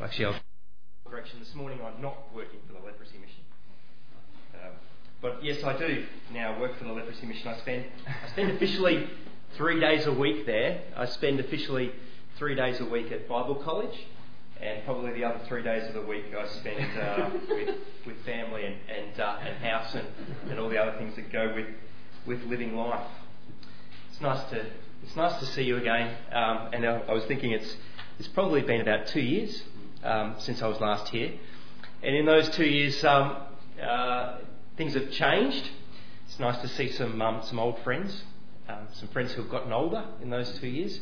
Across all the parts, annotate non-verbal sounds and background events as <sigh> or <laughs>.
Actually, I was correction this morning. I'm not working for the leprosy mission. Um, but yes, I do now work for the leprosy mission. I spend I spend officially three days a week there. I spend officially three days a week at Bible college, and probably the other three days of the week I spend uh, with, with family and and, uh, and house and, and all the other things that go with with living life. It's nice to it's nice to see you again. Um, and I, I was thinking it's it's probably been about two years um, since I was last here. And in those two years, um, uh, things have changed. It's nice to see some, um, some old friends, um, some friends who have gotten older in those two years,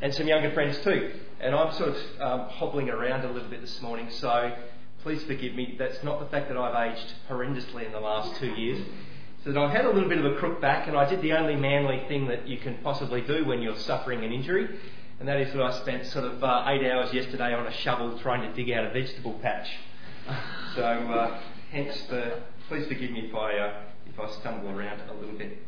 and some younger friends too. And I'm sort of um, hobbling around a little bit this morning, so please forgive me. That's not the fact that I've aged horrendously in the last two years. So that I've had a little bit of a crook back, and I did the only manly thing that you can possibly do when you're suffering an injury, and that is that I spent sort of uh, eight hours yesterday on a shovel trying to dig out a vegetable patch. <laughs> So, uh, hence the. Please forgive me if I uh, if I stumble around a little bit.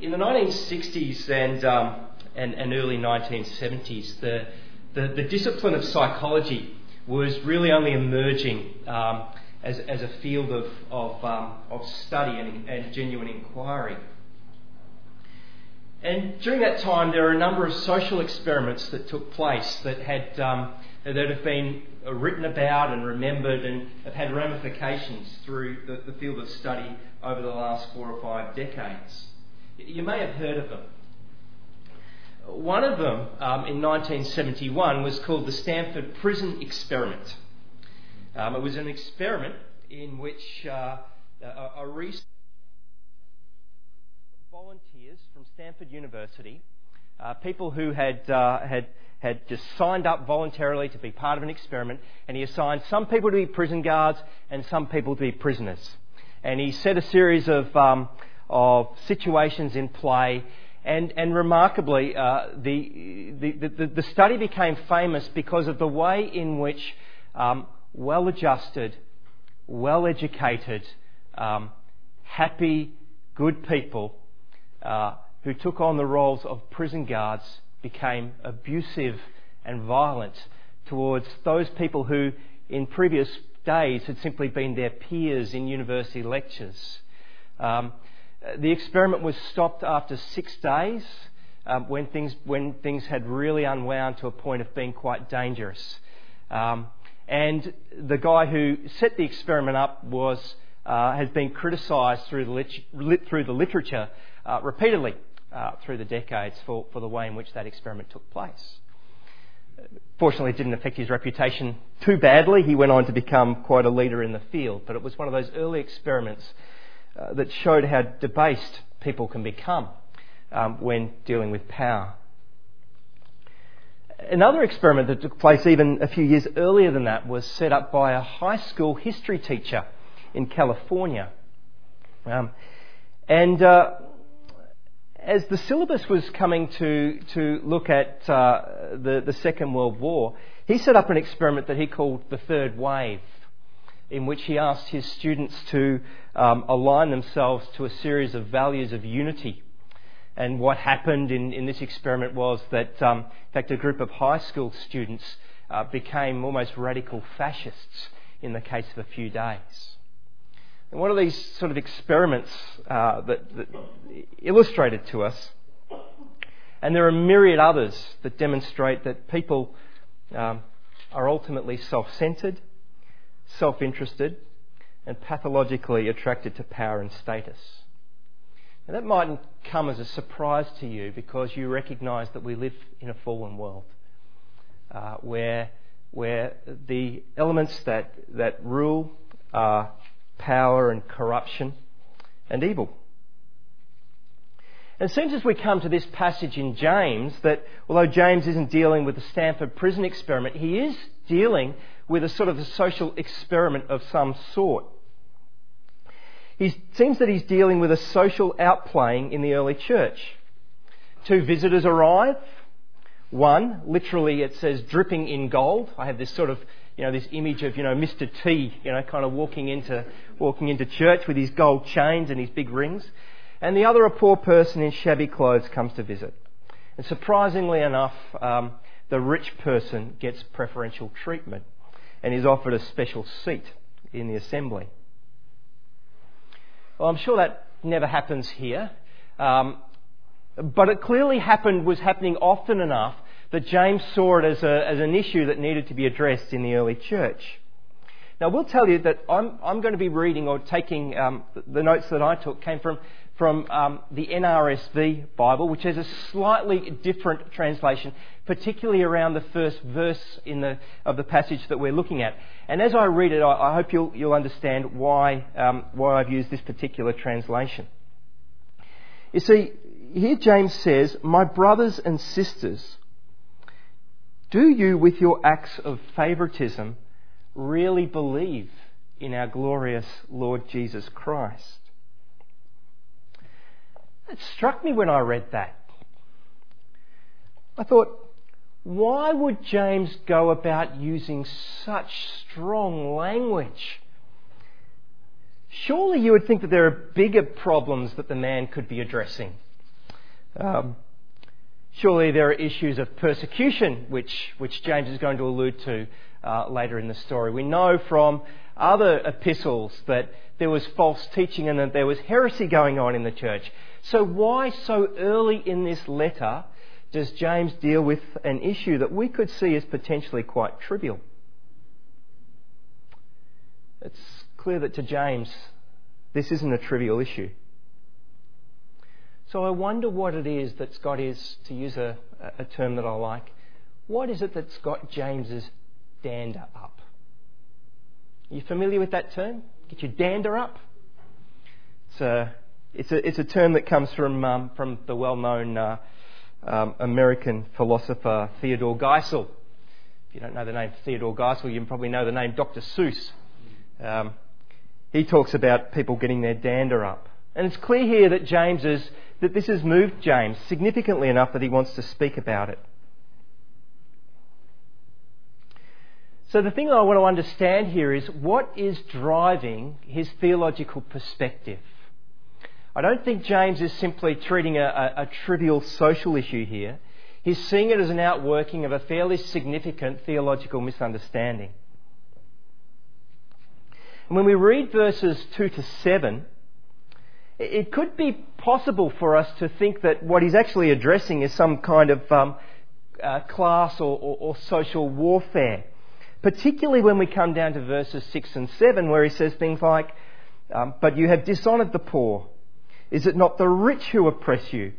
In the 1960s and um, and, and, early 1970s, the, the, the discipline of psychology was really only emerging um, as, as a field of, of, um, of study and, and genuine inquiry. And during that time, there were a number of social experiments that took place that had um, that have been written about and remembered and have had ramifications through the, the, field of study over the last four or five decades. You may have heard of them. One of them um, in 1971 was called the Stanford Prison Experiment. Um, it was an experiment in which uh, a, a researcher volunteers from Stanford University, uh, people who had, uh, had, had just signed up voluntarily to be part of an experiment, and he assigned some people to be prison guards and some people to be prisoners. And he set a series of, um, of situations in play, and, and remarkably, uh, the, the, the, the, study became famous because of the way in which um, well adjusted, well educated, um, happy, good people uh, who took on the roles of prison guards became abusive and violent towards those people who, in previous days, had simply been their peers in university lectures. Um, the experiment was stopped after six days um, when, things, when things had really unwound to a point of being quite dangerous. Um, and the guy who set the experiment up was, uh, has been criticised through the, lit- through the literature uh, repeatedly uh, through the decades for, for the way in which that experiment took place. Fortunately, it didn't affect his reputation too badly. He went on to become quite a leader in the field, but it was one of those early experiments uh, that showed how debased people can become um, when dealing with power. Another experiment that took place even a few years earlier than that was set up by a high school history teacher in California. Um, and uh, as the syllabus was coming to, to look at uh, the, the Second World War, he set up an experiment that he called the Third Wave, in which he asked his students to um, align themselves to a series of values of unity. And what happened in, in this experiment was that, um, in fact, a group of high school students uh, became almost radical fascists in the case of a few days. And one of these sort of experiments uh, that, that illustrated to us, and there are myriad others that demonstrate that people um, are ultimately self centered, self interested, and pathologically attracted to power and status. And that mightn't come as a surprise to you because you recognise that we live in a fallen world uh, where, where the elements that, that rule are power and corruption and evil. And it seems as we come to this passage in James that although James isn't dealing with the Stanford prison experiment, he is dealing with a sort of a social experiment of some sort. He seems that he's dealing with a social outplaying in the early church. Two visitors arrive. One, literally, it says dripping in gold. I have this sort of you know, this image of, you know, Mr. T, you know, kind of walking into, walking into church with his gold chains and his big rings. And the other, a poor person in shabby clothes, comes to visit. And surprisingly enough, um, the rich person gets preferential treatment and is offered a special seat in the assembly. Well, I'm sure that never happens here, um, but it clearly happened, was happening often enough that James saw it as, a, as an issue that needed to be addressed in the early church. Now, we'll tell you that I'm, I'm going to be reading or taking um, the notes that I took came from, from um, the NRSV Bible, which has a slightly different translation, particularly around the first verse in the, of the passage that we're looking at. And as I read it, I, I hope you'll, you'll understand why, um, why I've used this particular translation. You see, here James says, My brothers and sisters, do you, with your acts of favouritism, really believe in our glorious Lord Jesus Christ? It struck me when I read that. I thought, why would James go about using such strong language? Surely you would think that there are bigger problems that the man could be addressing. Um, surely there are issues of persecution, which, which James is going to allude to uh, later in the story. We know from other epistles that there was false teaching and that there was heresy going on in the church. So, why so early in this letter does James deal with an issue that we could see as potentially quite trivial? It's clear that to James, this isn't a trivial issue. So I wonder what it is that's got his, to use a, a term that I like, what is it that's got James's dander up? Are you familiar with that term? Get your dander up? It's a, it's a, it's a term that comes from, um, from the well known uh, um, American philosopher Theodore Geisel. If you don't know the name Theodore Geisel, you probably know the name Dr. Seuss. Um, he talks about people getting their dander up. And it's clear here that James is, that this has moved James significantly enough that he wants to speak about it. So the thing I want to understand here is what is driving his theological perspective. I don't think James is simply treating a, a, a, trivial social issue here. He's seeing it as an outworking of a fairly significant theological misunderstanding. And when we read verses 2 to 7, it could be possible for us to think that what he's actually addressing is some kind of um, uh, class or, or, or social warfare. Particularly when we come down to verses 6 and 7, where he says things like, um, But you have dishonoured the poor. Is it not the rich who oppress you?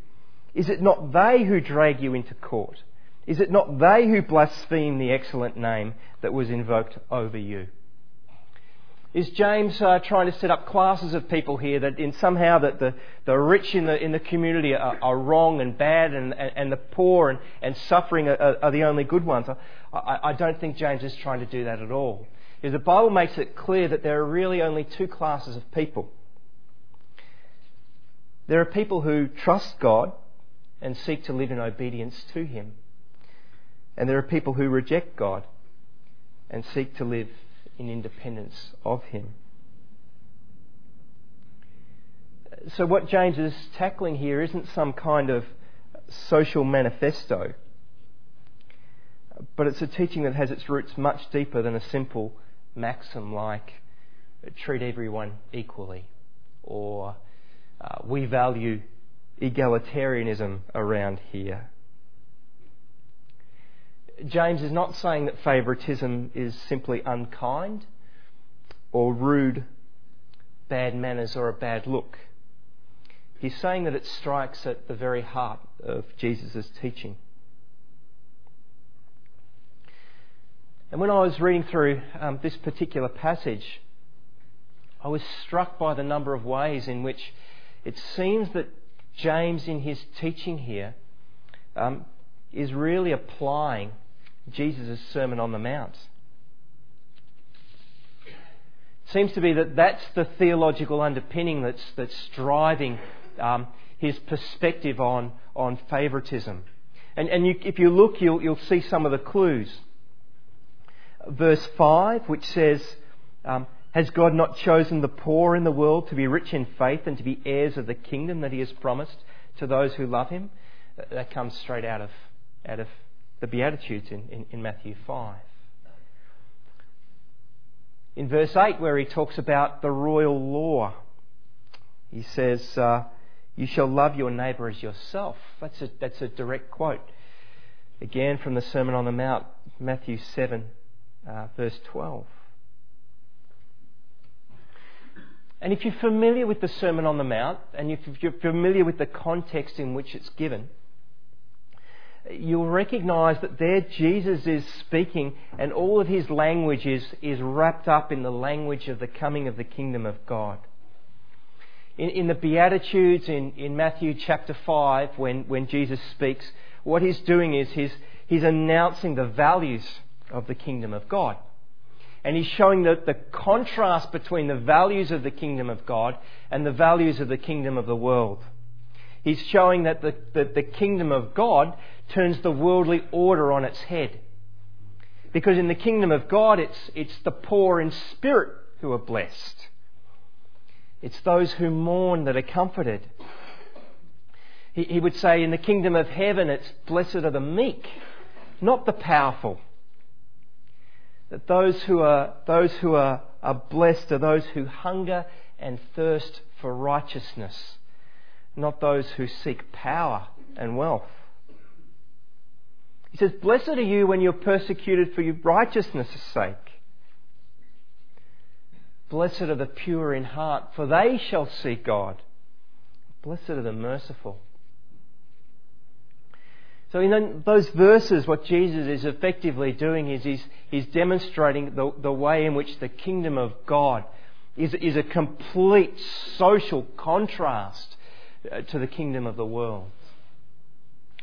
Is it not they who drag you into court? Is it not they who blaspheme the excellent name that was invoked over you? Is James uh, trying to set up classes of people here that in somehow that the, the rich in the, in the community are, are wrong and bad and, and, and, the poor and, and suffering are, are the only good ones? I, I don't think James is trying to do that at all. The Bible makes it clear that there are really only two classes of people. There are people who trust God and seek to live in obedience to Him. And there are people who reject God and seek to live in independence of Him. So, what James is tackling here isn't some kind of social manifesto, but it's a teaching that has its roots much deeper than a simple maxim like treat everyone equally or uh, we value egalitarianism around here. James is not saying that favouritism is simply unkind or rude, bad manners, or a bad look. He's saying that it strikes at the very heart of Jesus' teaching. And when I was reading through um, this particular passage, I was struck by the number of ways in which it seems that James, in his teaching here, um, is really applying Jesus' Sermon on the Mount. It seems to be that that's the theological underpinning that's, that's driving um, his perspective on, on favouritism. And, and you, if you look, you'll, you'll see some of the clues. Verse 5, which says, um, Has God not chosen the poor in the world to be rich in faith and to be heirs of the kingdom that he has promised to those who love him? That comes straight out of, out of the Beatitudes in, in, in Matthew 5. In verse 8, where he talks about the royal law, he says, uh, You shall love your neighbour as yourself. That's a, that's a direct quote. Again from the Sermon on the Mount, Matthew 7, uh, verse 12. And if you're familiar with the Sermon on the Mount, and if you're familiar with the context in which it's given, you'll recognize that there Jesus is speaking, and all of his language is, is wrapped up in the language of the coming of the kingdom of God. In, in the Beatitudes in, in Matthew chapter 5, when, when Jesus speaks, what he's doing is he's, he's announcing the values of the kingdom of God. And he's showing the, the contrast between the values of the kingdom of God and the values of the kingdom of the world. He's showing that the, the, the kingdom of God turns the worldly order on its head. Because in the kingdom of God, it's, it's the poor in spirit who are blessed. It's those who mourn that are comforted. He, he would say, in the kingdom of heaven, it's blessed are the meek, not the powerful that those who are, those who are, are blessed are those who hunger and thirst for righteousness, not those who seek power and wealth. He says, Blessed are you when you're persecuted for your righteousness' sake. Blessed are the pure in heart, for they shall see God. Blessed are the merciful, so in those verses, what Jesus is effectively doing is he's, he's demonstrating the, the way in which the kingdom of God is, is a complete social contrast uh, to the kingdom of the world.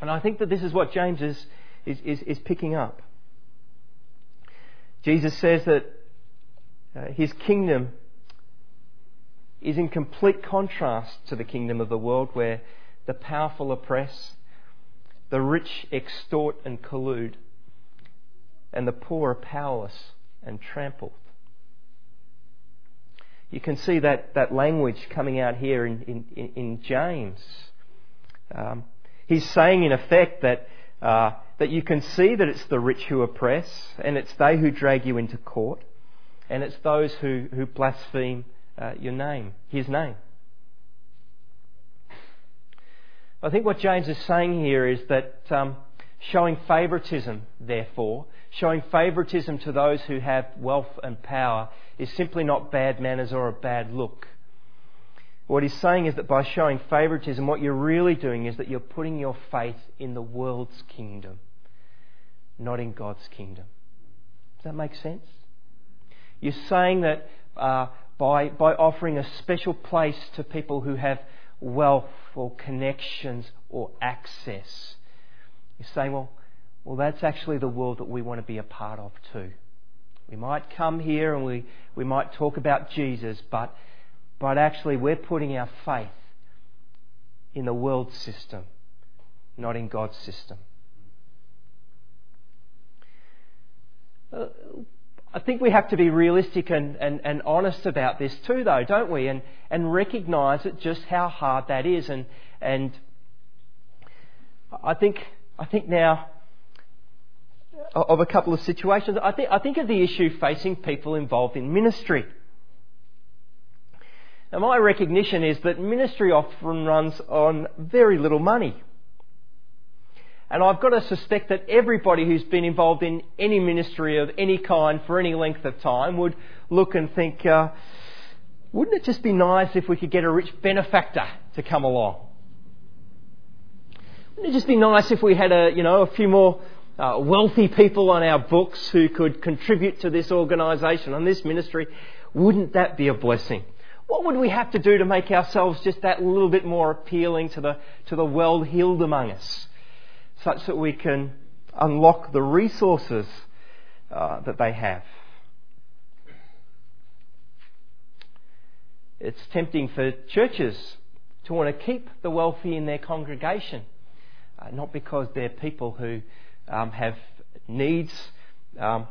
And I think that this is what James is, is, is, is picking up. Jesus says that uh, his kingdom is in complete contrast to the kingdom of the world where the powerful oppress, the rich extort and collude, and the poor are powerless and trampled. You can see that, that language coming out here in, in, in James. Um, he's saying, in effect, that, uh, that you can see that it's the rich who oppress, and it's they who drag you into court, and it's those who, who blaspheme uh, your name, his name. I think what James is saying here is that um, showing favouritism, therefore, showing favouritism to those who have wealth and power is simply not bad manners or a bad look. What he's saying is that by showing favouritism, what you're really doing is that you're putting your faith in the world's kingdom, not in God's kingdom. Does that make sense? You're saying that uh, by, by offering a special place to people who have wealth or connections or access. You're saying, well, well, that's actually the world that we want to be a part of too. We might come here and we, we might talk about Jesus, but, but actually we're putting our faith in the world system, not in God's system. Uh, I think we have to be realistic and, and, and honest about this too, though, don't we? And, and recognise just how hard that is. And, and I think, I think now uh, of a couple of situations. I think, I think of the issue facing people involved in ministry. Now, my recognition is that ministry often runs on very little money. And I've got to suspect that everybody who's been involved in any ministry of any kind for any length of time would look and think, uh, wouldn't it just be nice if we could get a rich benefactor to come along? Wouldn't it just be nice if we had a, you know, a few more uh, wealthy people on our books who could contribute to this organisation and this ministry? Wouldn't that be a blessing? What would we have to do to make ourselves just that little bit more appealing to the, to the well-heeled among us? Such that we can unlock the resources uh, that they have. It's tempting for churches to want to keep the wealthy in their congregation, uh, not because they're people who um, have needs um,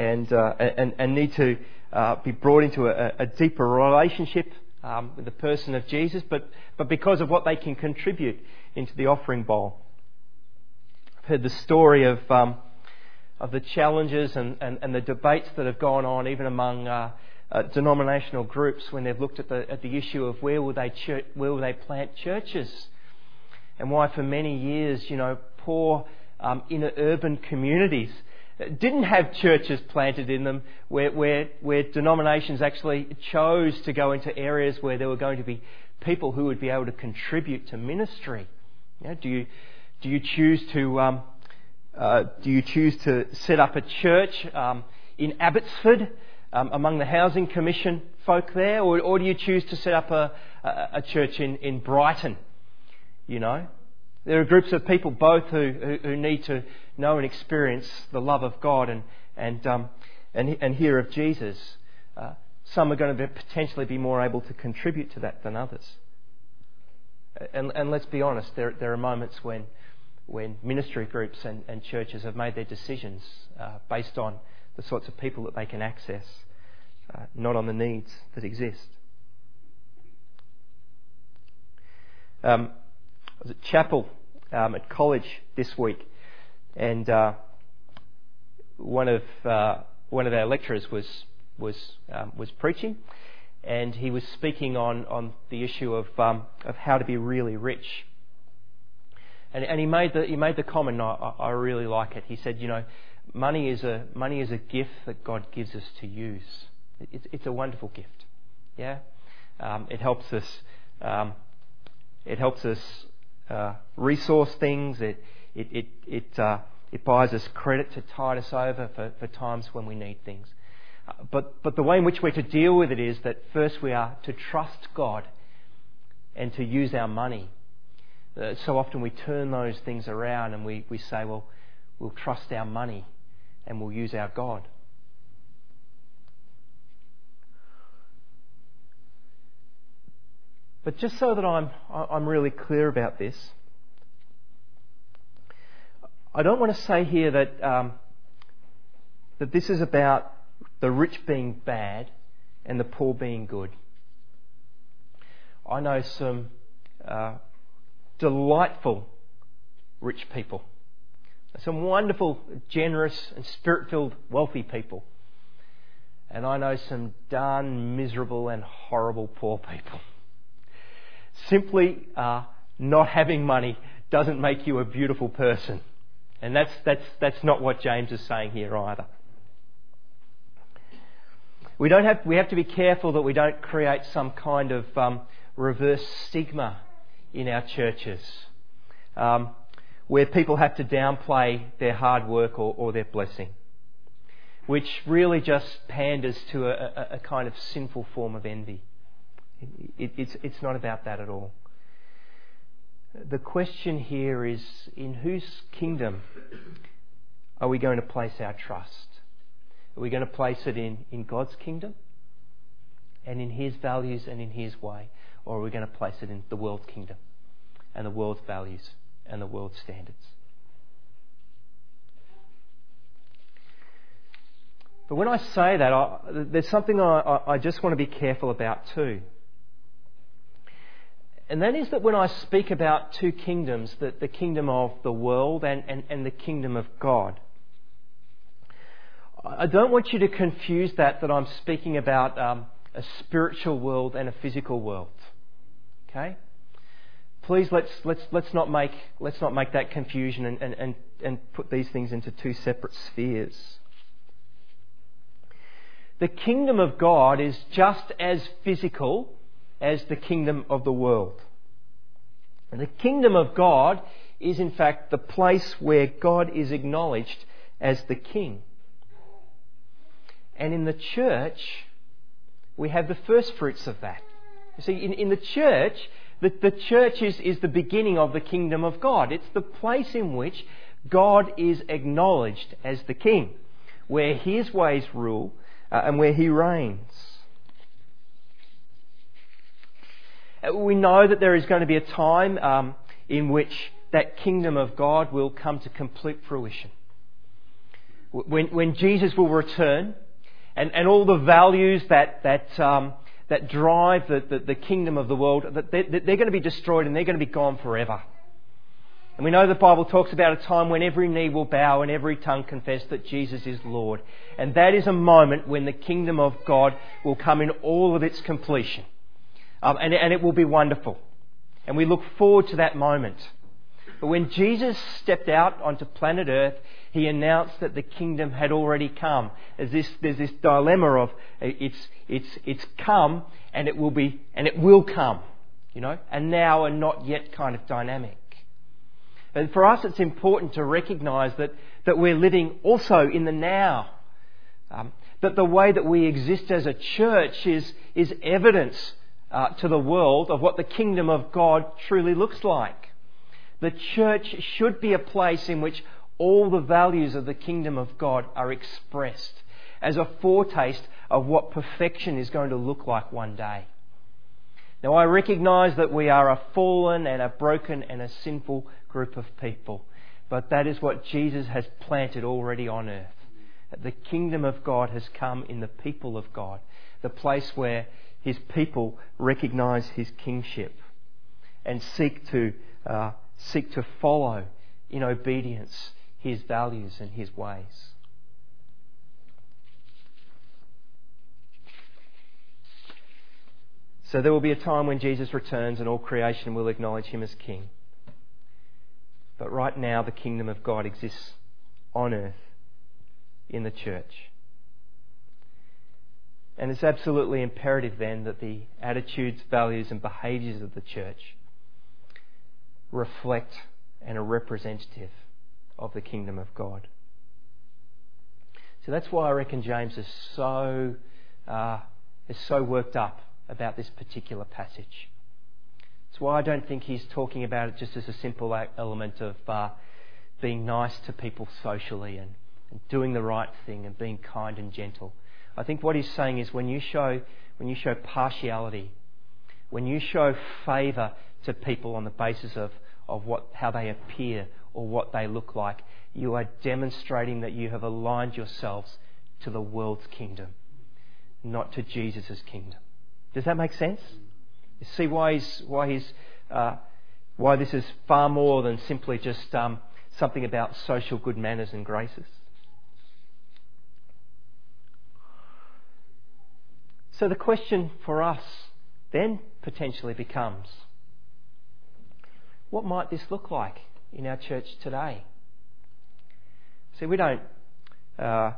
and, uh, and, and need to uh, be brought into a, a deeper relationship um, with the person of Jesus, but, but because of what they can contribute into the offering bowl. Heard the story of, um, of the challenges and, and, and, the debates that have gone on, even among uh, uh, denominational groups, when they've looked at the, at the issue of where will, they church, where will they plant churches. And why, for many years, you know, poor um, inner urban communities didn't have churches planted in them where, where, where denominations actually chose to go into areas where there were going to be people who would be able to contribute to ministry. You know, do, you, do you choose to um, uh, do you choose to set up a church um, in Abbotsford um, among the Housing Commission folk there, or, or do you choose to set up a, a, a church in, in Brighton? You know, there are groups of people both who, who, who need to know and experience the love of God and, and, um, and, and hear of Jesus. Uh, some are going to potentially be more able to contribute to that than others. And, and let's be honest, there, there are moments when, when ministry groups and, and churches have made their decisions uh, based on the sorts of people that they can access, uh, not on the needs that exist. Um, I was at chapel um, at college this week, and uh, one of uh, one of our lecturers was was um, was preaching, and he was speaking on on the issue of um, of how to be really rich. And, and he made the he made the comment. I, I really like it. He said, you know, money is a money is a gift that God gives us to use. It's, it's a wonderful gift. Yeah, um, it helps us. Um, it helps us uh, resource things. It, it, it, it, uh, it buys us credit to tide us over for, for times when we need things. Uh, but, but the way in which we're to deal with it is that first we are to trust God and to use our money. Uh, so often we turn those things around and we, we say, well, we'll trust our money and we'll use our God. But just so that I'm, I'm really clear about this, I don't want to say here that, um, that this is about the rich being bad and the poor being good. I know some uh, delightful rich people, some wonderful, generous, and spirit filled, wealthy people. And I know some darn miserable and horrible poor people. Simply uh, not having money doesn't make you a beautiful person. And that's, that's, that's not what James is saying here either. We, don't have, we have to be careful that we don't create some kind of um, reverse stigma in our churches um, where people have to downplay their hard work or, or their blessing, which really just panders to a, a, a kind of sinful form of envy. It, it's, it's not about that at all. The question here is in whose kingdom are we going to place our trust? Are we going to place it in, in God's kingdom and in His values and in His way? Or are we going to place it in the world's kingdom and the world's values and the world's standards? But when I say that, I, there's something I, I just want to be careful about too. And that is that when I speak about two kingdoms, that the kingdom of the world and, and, and the kingdom of God, I don't want you to confuse that that I'm speaking about um, a spiritual world and a physical world. Okay? Please let's, let's, let's, not, make, let's not make that confusion and, and, and, and put these things into two separate spheres. The kingdom of God is just as physical as the kingdom of the world. And the kingdom of God is in fact the place where God is acknowledged as the king. And in the church, we have the first fruits of that. You see, in, in the church, the, the church is, is the beginning of the kingdom of God. It's the place in which God is acknowledged as the king, where his ways rule uh, and where he reigns. Uh, we know that there is going to be a time um, in which that kingdom of God will come to complete fruition. When, when Jesus will return and, and all the values that, that, um, that drive the, the, the, kingdom of the world, that they're, they're going to be destroyed and they're going to be gone forever. And we know the Bible talks about a time when every knee will bow and every tongue confess that Jesus is Lord. And that is a moment when the kingdom of God will come in all of its completion. Um, and, and it will be wonderful. And we look forward to that moment. But when Jesus stepped out onto planet Earth, he announced that the kingdom had already come. There's this, there's this dilemma of it's, it's, it's come and it will be, and it will come, you know, and now and not yet kind of dynamic. And for us, it's important to recognize that, that we're living also in the now. Um, that the way that we exist as a church is, is evidence uh, to the world of what the kingdom of God truly looks like. The church should be a place in which all the values of the kingdom of God are expressed as a foretaste of what perfection is going to look like one day. Now, I recognize that we are a fallen and a broken and a sinful group of people, but that is what Jesus has planted already on earth. That the kingdom of God has come in the people of God, the place where his people recognize his kingship and seek to, uh, seek to follow in obedience his values and his ways. So there will be a time when Jesus returns and all creation will acknowledge him as king. But right now, the kingdom of God exists on earth in the church. And it's absolutely imperative then that the attitudes, values, and behaviours of the church reflect and are representative of the kingdom of God. So that's why I reckon James is so uh, is so worked up about this particular passage. It's why I don't think he's talking about it just as a simple element of uh, being nice to people socially and, and doing the right thing and being kind and gentle. I think what he's saying is when you show when you show partiality, when you show favour to people on the basis of, of what, how they appear or what they look like, you are demonstrating that you have aligned yourselves to the world's kingdom, not to Jesus' kingdom. Does that make sense? You see why he's, why he's, uh, why this is far more than simply just um, something about social good manners and graces. So the question for us then potentially becomes what might this look like in our church today? See, we don't. Uh,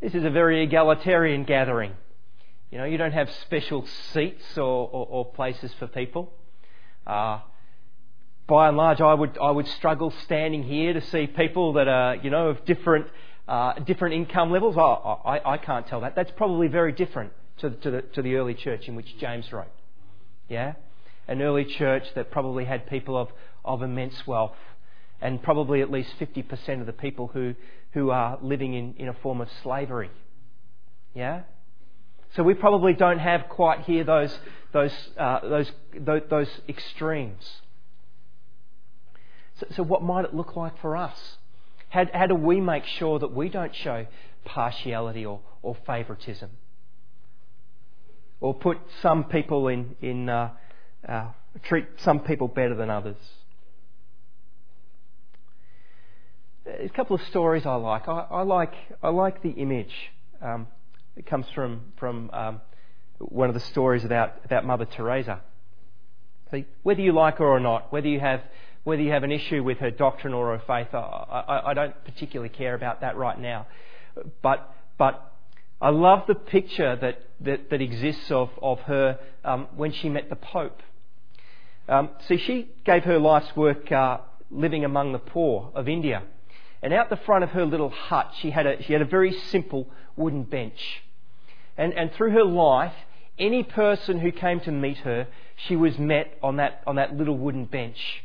this is a very egalitarian gathering. You know, you don't have special seats or, or, or places for people. Uh, by and large, I would I would struggle standing here to see people that are you know of different uh, different income levels. I, I, I can't tell that. That's probably very different to, to the to the early church in which James wrote. Yeah, an early church that probably had people of of immense wealth, and probably at least fifty percent of the people who who are living in, in a form of slavery. Yeah, so we probably don't have quite here those, those, uh, those, those, extremes. So, so, what might it look like for us? How, how do we make sure that we don't show partiality or, or favouritism? Or put some people in, in uh, uh, treat some people better than others? There's a couple of stories I like. I, I like, I like the image. Um, it comes from, from um, one of the stories about, about Mother Teresa. Whether you like her or not, whether you have, whether you have an issue with her doctrine or her faith, I, I, I don't particularly care about that right now. But, but I love the picture that, that, that exists of, of her um, when she met the Pope. Um, see, she gave her life's work uh, living among the poor of India. And out the front of her little hut, she had a, she had a very simple wooden bench. And, and through her life, any person who came to meet her, she was met on that, on that little wooden bench.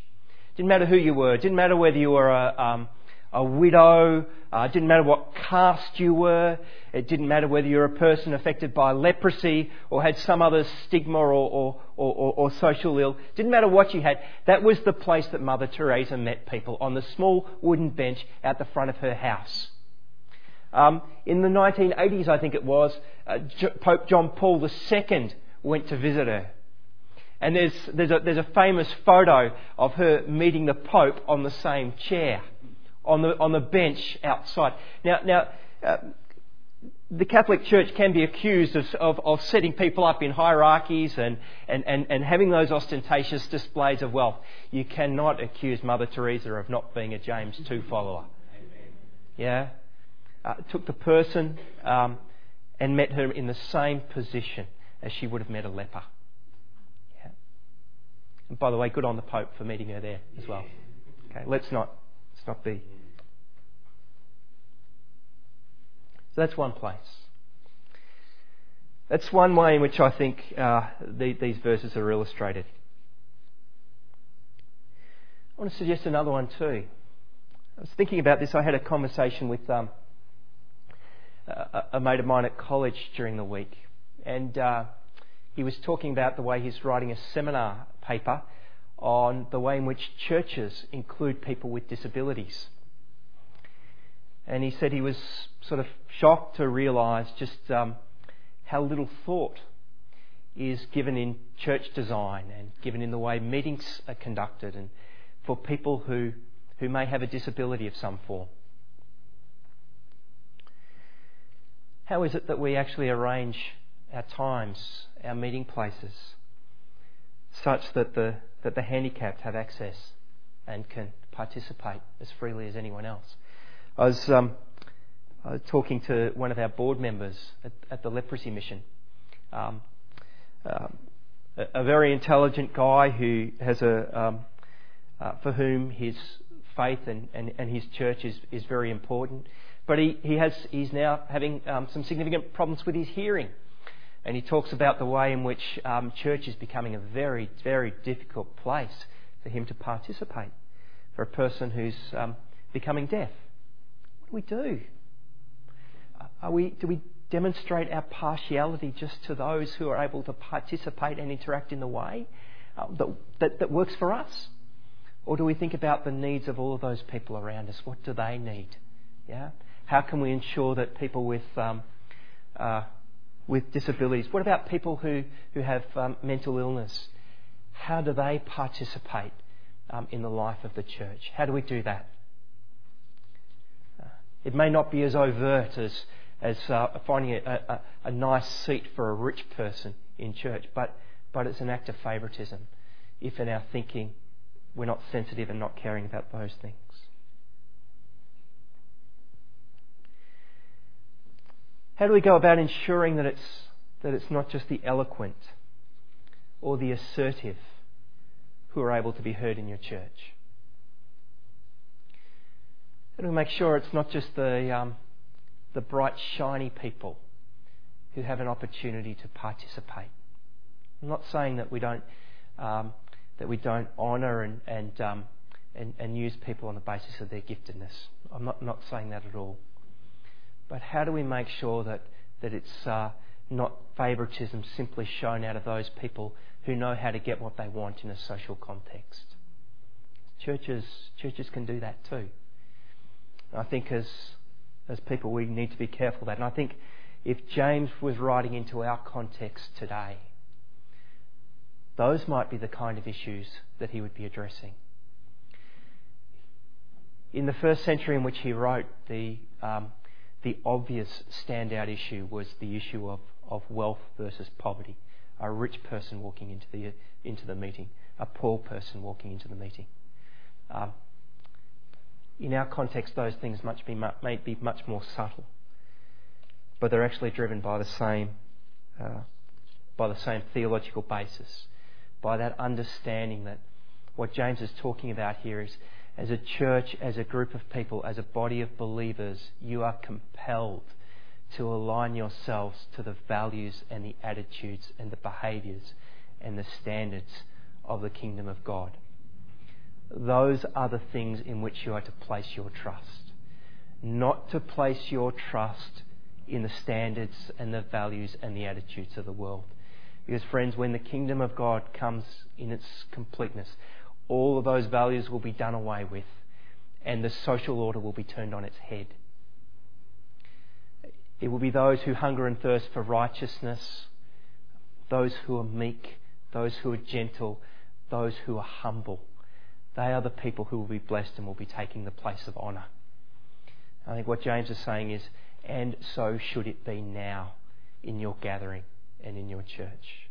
Didn't matter who you were, didn't matter whether you were a, um, a widow, uh, it didn't matter what caste you were, it didn't matter whether you were a person affected by leprosy or had some other stigma or, or, or, or, social ill, it didn't matter what you had. That was the place that Mother Teresa met people, on the small wooden bench out the front of her house. Um, in the 1980s, I think it was, uh, Pope John Paul II went to visit her. And there's, there's, a, there's a famous photo of her meeting the Pope on the same chair, on the, on the bench outside. Now, now uh, the Catholic Church can be accused of, of, of, setting people up in hierarchies and, and, and, and having those ostentatious displays of wealth. You cannot accuse Mother Teresa of not being a James II follower. Yeah? Uh, took the person um, and met her in the same position as she would have met a leper. Yeah? And by the way, good on the Pope for meeting her there as well. Okay, let's not, let's not be So that's one place. That's one way in which I think uh, the, these verses are illustrated. I want to suggest another one too. I was thinking about this. I had a conversation with um, a, a, mate of mine at college during the week, and uh, he was talking about the way he's writing a seminar paper on the way in which churches include people with disabilities. And he said he was sort of shocked to realise just um, how little thought is given in church design and given in the way meetings are conducted and for people who, who may have a disability of some form. How is it that we actually arrange our times, our meeting places, such that the, that the handicapped have access and can participate as freely as anyone else? I was, um, I was talking to one of our board members at, at the leprosy mission. Um, um, a, a, very intelligent guy who has a, um, uh, for whom his faith and, and, and his church is, is very important. But he, he has, he's now having um, some significant problems with his hearing. And he talks about the way in which um, church is becoming a very, very difficult place for him to participate for a person who's becoming deaf. We do? Are we, do we demonstrate our partiality just to those who are able to participate and interact in the way uh, that, that, that works for us? Or do we think about the needs of all of those people around us? What do they need? Yeah? How can we ensure that people with, um, uh, with disabilities, what about people who, who have um, mental illness? How do they participate um, in the life of the church? How do we do that? It may not be as overt as, as uh, finding a, a, a, nice seat for a rich person in church, but, but it's an act of favouritism if in our thinking we're not sensitive and not caring about those things. How do we go about ensuring that it's, that it's not just the eloquent or the assertive who are able to be heard in your church? And we make sure it's not just the, um, the bright, shiny people who have an opportunity to participate. I'm not saying that we don't, um, that we don't honour and, and, um, and, and use people on the basis of their giftedness. I'm not, not saying that at all. But how do we make sure that, that it's uh, not favouritism simply shown out of those people who know how to get what they want in a social context? Churches, churches can do that too. I think as, as people, we need to be careful of that. And I think if James was writing into our context today, those might be the kind of issues that he would be addressing. In the first century in which he wrote, the, um, the obvious standout issue was the issue of, of wealth versus poverty. A rich person walking into the, into the meeting, a poor person walking into the meeting. Um, in our context, those things be, may be much more subtle, but they're actually driven by the same, uh, by the same theological basis, by that understanding that what James is talking about here is as a church, as a group of people, as a body of believers, you are compelled to align yourselves to the values and the attitudes and the behaviours and the standards of the kingdom of God. Those are the things in which you are to place your trust. Not to place your trust in the standards and the values and the attitudes of the world. Because, friends, when the kingdom of God comes in its completeness, all of those values will be done away with and the social order will be turned on its head. It will be those who hunger and thirst for righteousness, those who are meek, those who are gentle, those who are humble. They are the people who will be blessed and will be taking the place of honour. I think what James is saying is, and so should it be now in your gathering and in your church.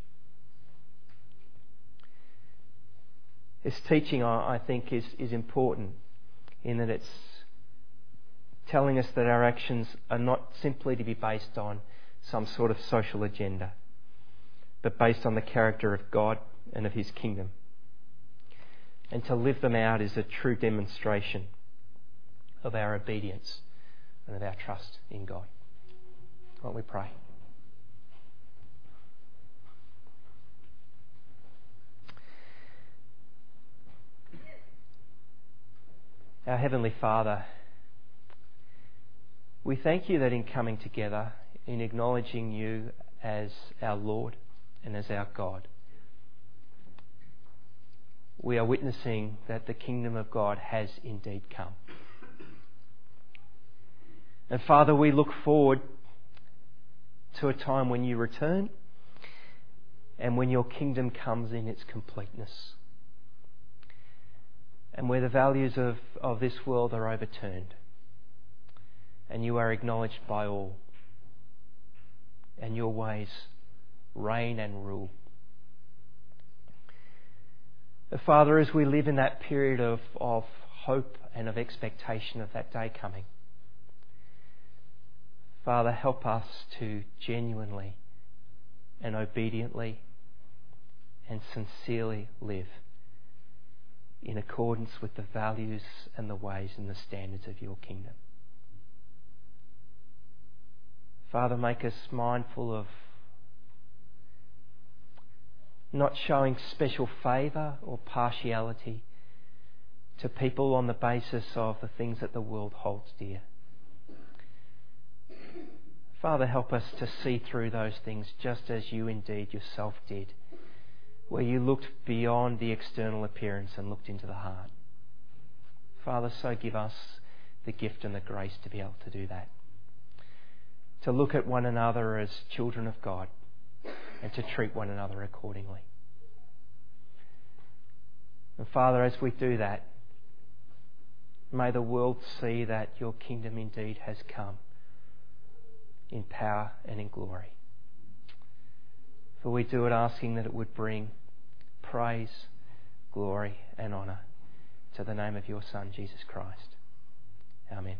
This teaching, I think, is, is important in that it's telling us that our actions are not simply to be based on some sort of social agenda, but based on the character of God and of His kingdom. And to live them out is a true demonstration of our obedience and of our trust in God. Why don't we pray? Our Heavenly Father, we thank you that in coming together, in acknowledging you as our Lord and as our God, we are witnessing that the kingdom of God has indeed come. And Father, we look forward to a time when you return and when your kingdom comes in its completeness and where the values of, of this world are overturned and you are acknowledged by all, and your ways reign and rule. Father, as we live in that period of, of hope and of expectation of that day coming, Father, help us to genuinely and obediently and sincerely live in accordance with the values and the ways and the standards of your kingdom. Father, make us mindful of not showing special favour or partiality to people on the basis of the things that the world holds dear. Father, help us to see through those things just as you indeed yourself did, where you looked beyond the external appearance and looked into the heart. Father, so give us the gift and the grace to be able to do that to look at one another as children of God and to treat one another accordingly. And Father, as we do that, may the world see that your kingdom indeed has come in power and in glory. For we do it asking that it would bring praise, glory, and honour to the name of your Son, Jesus Christ. Amen.